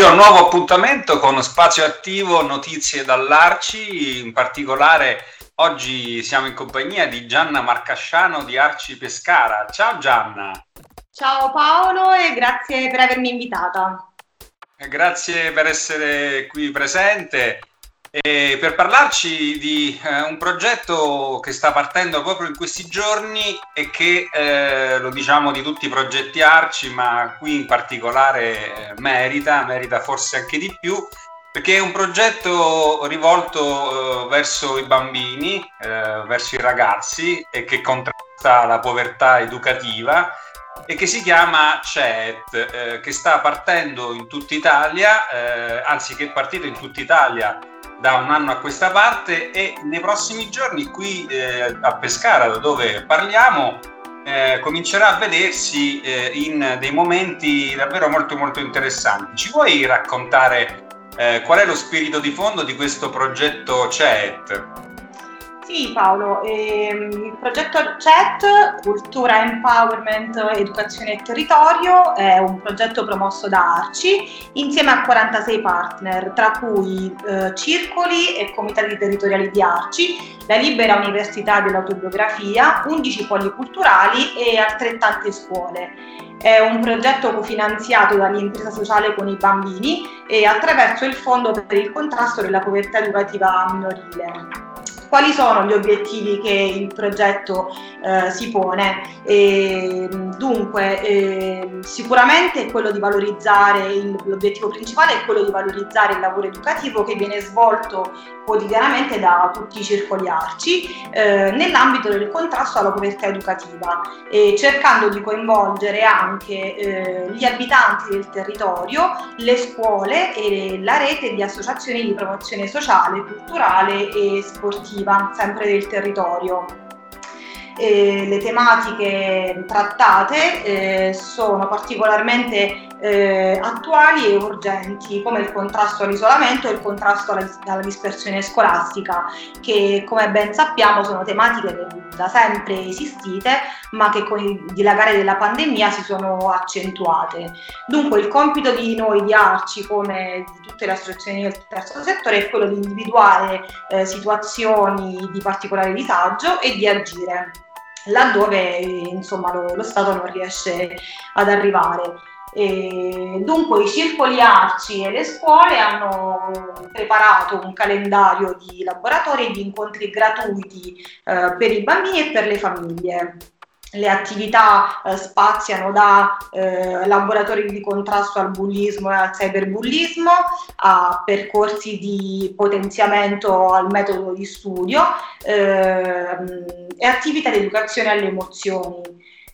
Eccoci a un nuovo appuntamento con Spazio Attivo, notizie dall'Arci, in particolare oggi siamo in compagnia di Gianna Marcasciano di Arci Pescara. Ciao Gianna! Ciao Paolo e grazie per avermi invitata. Grazie per essere qui presente e per parlarci di eh, un progetto che sta partendo proprio in questi giorni e che eh, lo diciamo di tutti i progetti Arci, ma qui in particolare eh, merita, merita forse anche di più, perché è un progetto rivolto eh, verso i bambini, eh, verso i ragazzi e che contrasta la povertà educativa e che si chiama CET, eh, che sta partendo in tutta Italia, anzi che è partito in tutta Italia da un anno a questa parte e nei prossimi giorni qui eh, a Pescara, da dove parliamo, eh, comincerà a vedersi eh, in dei momenti davvero molto molto interessanti. Ci vuoi raccontare eh, qual è lo spirito di fondo di questo progetto CET? Sì Paolo, ehm, il progetto CET, Cultura, Empowerment, Educazione e Territorio, è un progetto promosso da Arci insieme a 46 partner, tra cui eh, circoli e comitati territoriali di Arci, la Libera Università dell'Autobiografia, 11 poli culturali e altrettante scuole. È un progetto cofinanziato dall'impresa sociale con i bambini e attraverso il Fondo per il contrasto della povertà educativa minorile quali sono gli obiettivi che il progetto eh, si pone. E, dunque, eh, sicuramente quello di valorizzare, il, l'obiettivo principale è quello di valorizzare il lavoro educativo che viene svolto quotidianamente da tutti i circoli arci eh, nell'ambito del contrasto alla povertà educativa, cercando di coinvolgere anche eh, gli abitanti del territorio, le scuole e la rete di associazioni di promozione sociale, culturale e sportiva attiva sempre del territorio. E le tematiche trattate eh, sono particolarmente eh, attuali e urgenti, come il contrasto all'isolamento e il contrasto alla, alla, dispersione scolastica, che come ben sappiamo sono tematiche da sempre esistite, ma che con il dilagare della pandemia si sono accentuate. Dunque il compito di noi di Arci, come di tutte le associazioni del terzo settore, è quello di individuare eh, situazioni di particolare disagio e di agire laddove insomma, lo, lo Stato non riesce ad arrivare. E dunque i circoli arci e le scuole hanno preparato un calendario di laboratori e di incontri gratuiti eh, per i bambini e per le famiglie. Le attività eh, spaziano da eh, laboratori di contrasto al bullismo e al cyberbullismo a percorsi di potenziamento al metodo di studio ehm, e attività di educazione alle emozioni.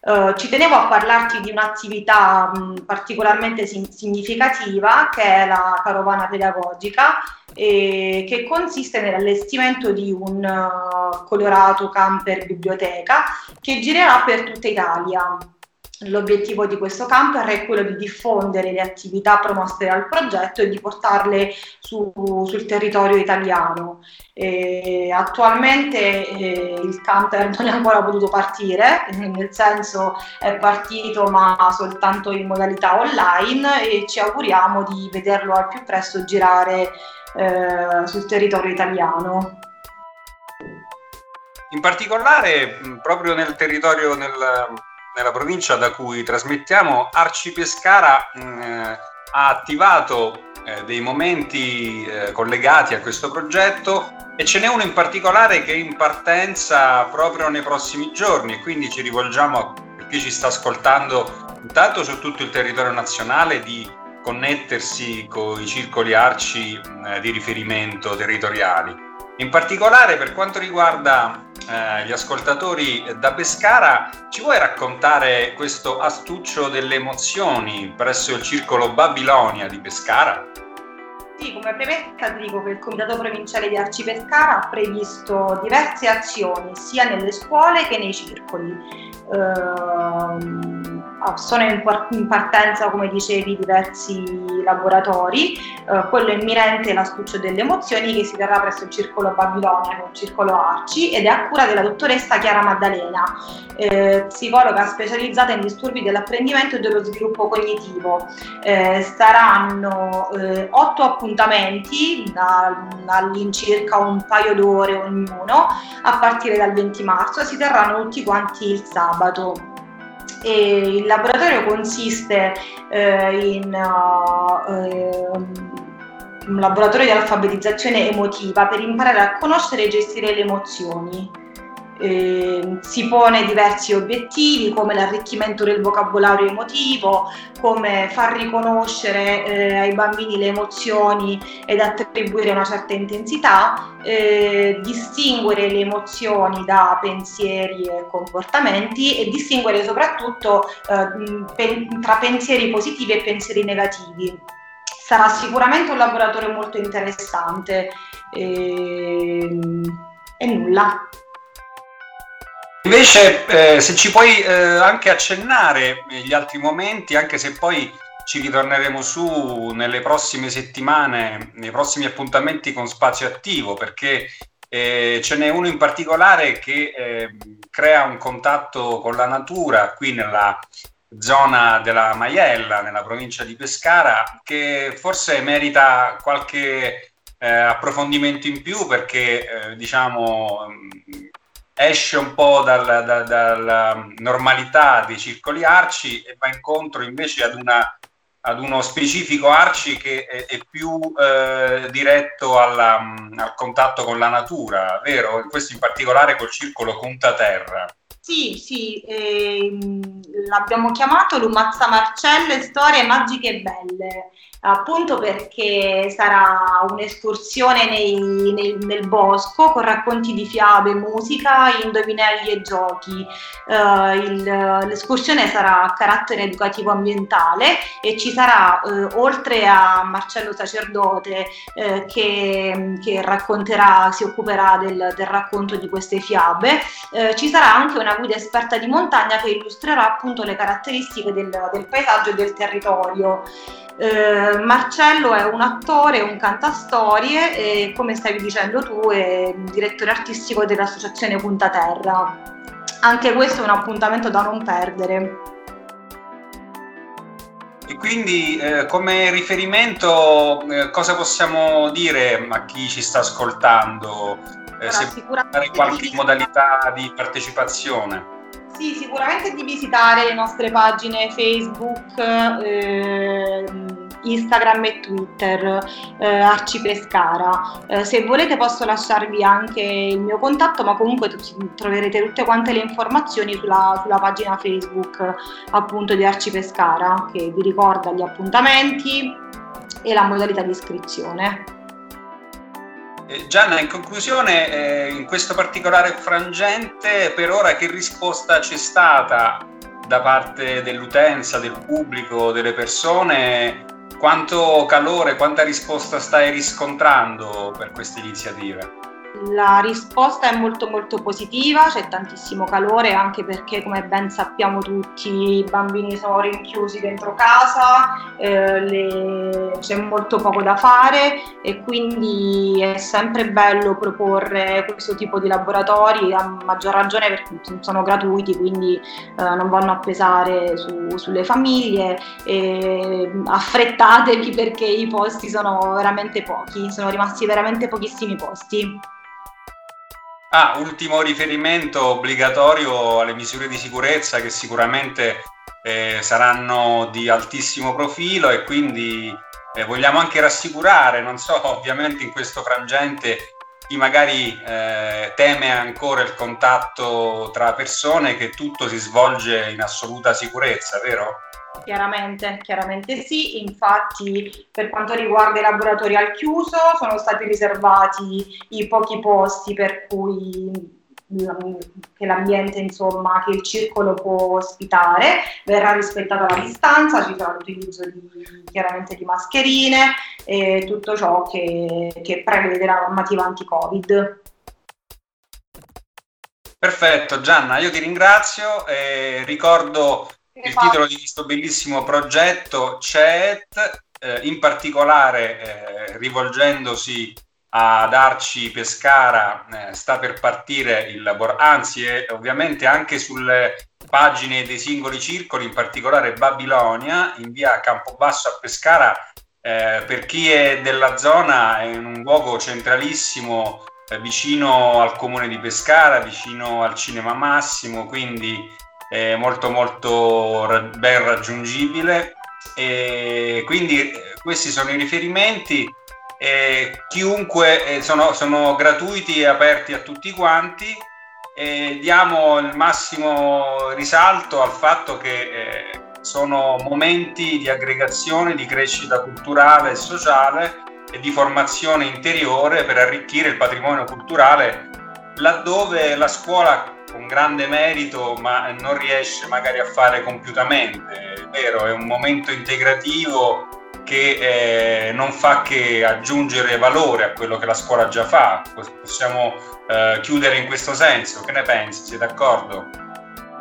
Uh, ci tenevo a parlarti di un'attività mh, particolarmente sin- significativa che è la carovana pedagogica e che consiste nell'allestimento di un uh, colorato camper biblioteca che girerà per tutta Italia. L'obiettivo di questo camper è quello di diffondere le attività promosse dal progetto e di portarle su, sul territorio italiano. E attualmente eh, il camper non è ancora potuto partire, nel senso è partito ma soltanto in modalità online e ci auguriamo di vederlo al più presto girare eh, sul territorio italiano. In particolare proprio nel territorio, nel, nella provincia da cui trasmettiamo, Arci Pescara mh, eh, ha attivato eh, dei momenti eh, collegati a questo progetto e ce n'è uno in particolare che è in partenza proprio nei prossimi giorni, quindi ci rivolgiamo a chi ci sta ascoltando intanto su tutto il territorio nazionale di connettersi con i circoli arci eh, di riferimento territoriali. In particolare per quanto riguarda eh, gli ascoltatori da Pescara, ci vuoi raccontare questo astuccio delle emozioni presso il circolo Babilonia di Pescara? Sì, come premessa dico che il Comitato Provinciale di Arci Pescara ha previsto diverse azioni sia nelle scuole che nei circoli. Ehm, sono in, partenza, come dicevi, diversi laboratori, eh, quello immirente è l'astuccio delle emozioni che si terrà presso il Circolo Babilonia, il Circolo Arci, ed è a cura della dottoressa Chiara Maddalena, eh, psicologa specializzata in disturbi dell'apprendimento e dello sviluppo cognitivo. Eh, saranno eh, otto appuntamenti, da, all'incirca un paio d'ore ognuno, a partire dal 20 marzo, si terranno tutti quanti il sabato. E il laboratorio consiste eh, in uh, eh, un laboratorio di alfabetizzazione emotiva per imparare a conoscere e gestire le emozioni eh, si pone diversi obiettivi come l'arricchimento del vocabolario emotivo, come far riconoscere eh, ai bambini le emozioni ed attribuire una certa intensità, eh, distinguere le emozioni da pensieri e comportamenti e distinguere soprattutto eh, pen- tra pensieri positivi e pensieri negativi. Sarà sicuramente un laboratorio molto interessante ehm, e nulla. Invece, eh, se ci puoi eh, anche accennare gli altri momenti, anche se poi ci ritorneremo su nelle prossime settimane, nei prossimi appuntamenti con Spazio Attivo, perché eh, ce n'è uno in particolare che eh, crea un contatto con la natura qui nella zona della Maiella, nella provincia di Pescara, che forse merita qualche eh, approfondimento in più perché eh, diciamo esce un po' dalla, dalla, dalla normalità dei circoli arci e va incontro invece ad, una, ad uno specifico arci che è, è più eh, diretto alla, al contatto con la natura, vero? Questo in particolare col circolo Punta Terra. Sì, sì, ehm, l'abbiamo chiamato Lumazza Marcelle Storie magiche e belle appunto perché sarà un'escursione nei, nei, nel bosco con racconti di fiabe, musica, indovinelli e giochi. Uh, il, l'escursione sarà a carattere educativo ambientale e ci sarà, uh, oltre a Marcello Sacerdote uh, che, che, racconterà, si occuperà del, del, racconto di queste fiabe, ci sarà anche una guida esperta di montagna che illustrerà appunto le caratteristiche del, del paesaggio e del territorio. Eh, Marcello è un attore, un cantastorie e come stavi dicendo tu è direttore artistico dell'associazione Punta Terra. Anche questo è un appuntamento da non perdere. E quindi eh, come riferimento eh, cosa possiamo dire a chi ci sta ascoltando? Eh, se può dare qualche modalità di partecipazione? Sì, sicuramente di visitare le nostre pagine Facebook, eh, Instagram e Twitter, eh, Arci Pescara. Eh, se volete posso lasciarvi anche il mio contatto, ma comunque troverete tutte quante le informazioni sulla, sulla, pagina Facebook appunto di Arci Pescara, che vi ricorda gli appuntamenti e la modalità di iscrizione. Eh, Gianna, in conclusione, eh, in questo particolare frangente, per ora che risposta c'è stata da parte dell'utenza, del pubblico, delle persone? Quanto calore, quanta risposta stai riscontrando per queste iniziative? La risposta è molto molto positiva, c'è tantissimo calore anche perché come ben sappiamo tutti i bambini sono rinchiusi dentro casa, eh, le... c'è molto poco da fare e quindi è sempre bello proporre questo tipo di laboratori, a maggior ragione perché sono gratuiti, quindi eh, non vanno a pesare su, sulle famiglie. E affrettatevi perché i posti sono veramente pochi, sono rimasti veramente pochissimi posti. Ah, ultimo riferimento obbligatorio alle misure di sicurezza che sicuramente eh, saranno di altissimo profilo e quindi eh, vogliamo anche rassicurare, non so, ovviamente in questo frangente chi magari eh, teme ancora il contatto tra persone che tutto si svolge in assoluta sicurezza, vero? Chiaramente, chiaramente sì, infatti per quanto riguarda i laboratori al chiuso sono stati riservati i pochi posti per cui che l'ambiente, insomma, che il circolo può ospitare, verrà rispettata la distanza, ci sarà l'utilizzo di, chiaramente di mascherine e tutto ciò che, che prevede la normativa anti-Covid. Perfetto, Gianna, io ti ringrazio e ricordo il titolo di questo bellissimo progetto CET, eh, in particolare eh, rivolgendosi ad Arci Pescara eh, sta per partire il lavoro, anzi è ovviamente anche sulle pagine dei singoli circoli, in particolare Babilonia, in via Campobasso a Pescara, eh, per chi è della zona è un luogo centralissimo eh, vicino al comune di Pescara, vicino al Cinema Massimo, quindi è molto molto ben raggiungibile. E quindi eh, questi sono i riferimenti eh, chiunque eh, sono, sono, gratuiti e aperti a tutti quanti e diamo il massimo risalto al fatto che eh, sono momenti di aggregazione, di crescita culturale e sociale e di formazione interiore per arricchire il patrimonio culturale laddove la scuola con grande merito ma non riesce magari a fare compiutamente, è vero, è un momento integrativo che eh, non fa che aggiungere valore a quello che la scuola già fa. Possiamo eh, chiudere in questo senso, che ne pensi? Sei d'accordo?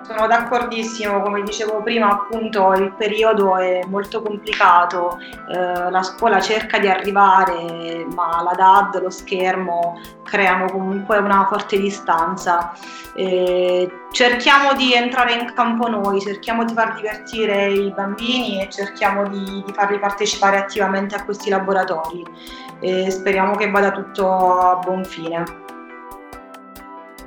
Sono d'accordissimo, come dicevo prima, appunto il periodo è molto complicato, eh, la scuola cerca di arrivare, ma la DAD, lo schermo creano comunque una forte distanza. Eh, cerchiamo di entrare in campo noi, cerchiamo di far divertire i bambini e cerchiamo di, di farli partecipare attivamente a questi laboratori. Eh, speriamo che vada tutto a buon fine.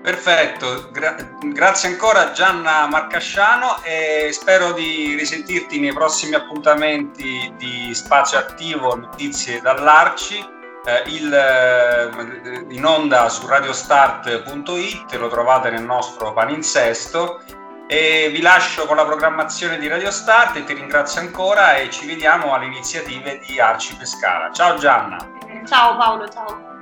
Perfetto, Gra- grazie ancora Gianna Marcasciano e spero di risentirti nei prossimi appuntamenti di Spazio Attivo Notizie dall'Arci, eh, il, eh, in onda su radiostart.it, lo trovate nel nostro paninsesto e vi lascio con la programmazione di Radio Start e ti ringrazio ancora e ci vediamo alle iniziative di Arci Pescara. Ciao Gianna. Ciao Paolo, ciao.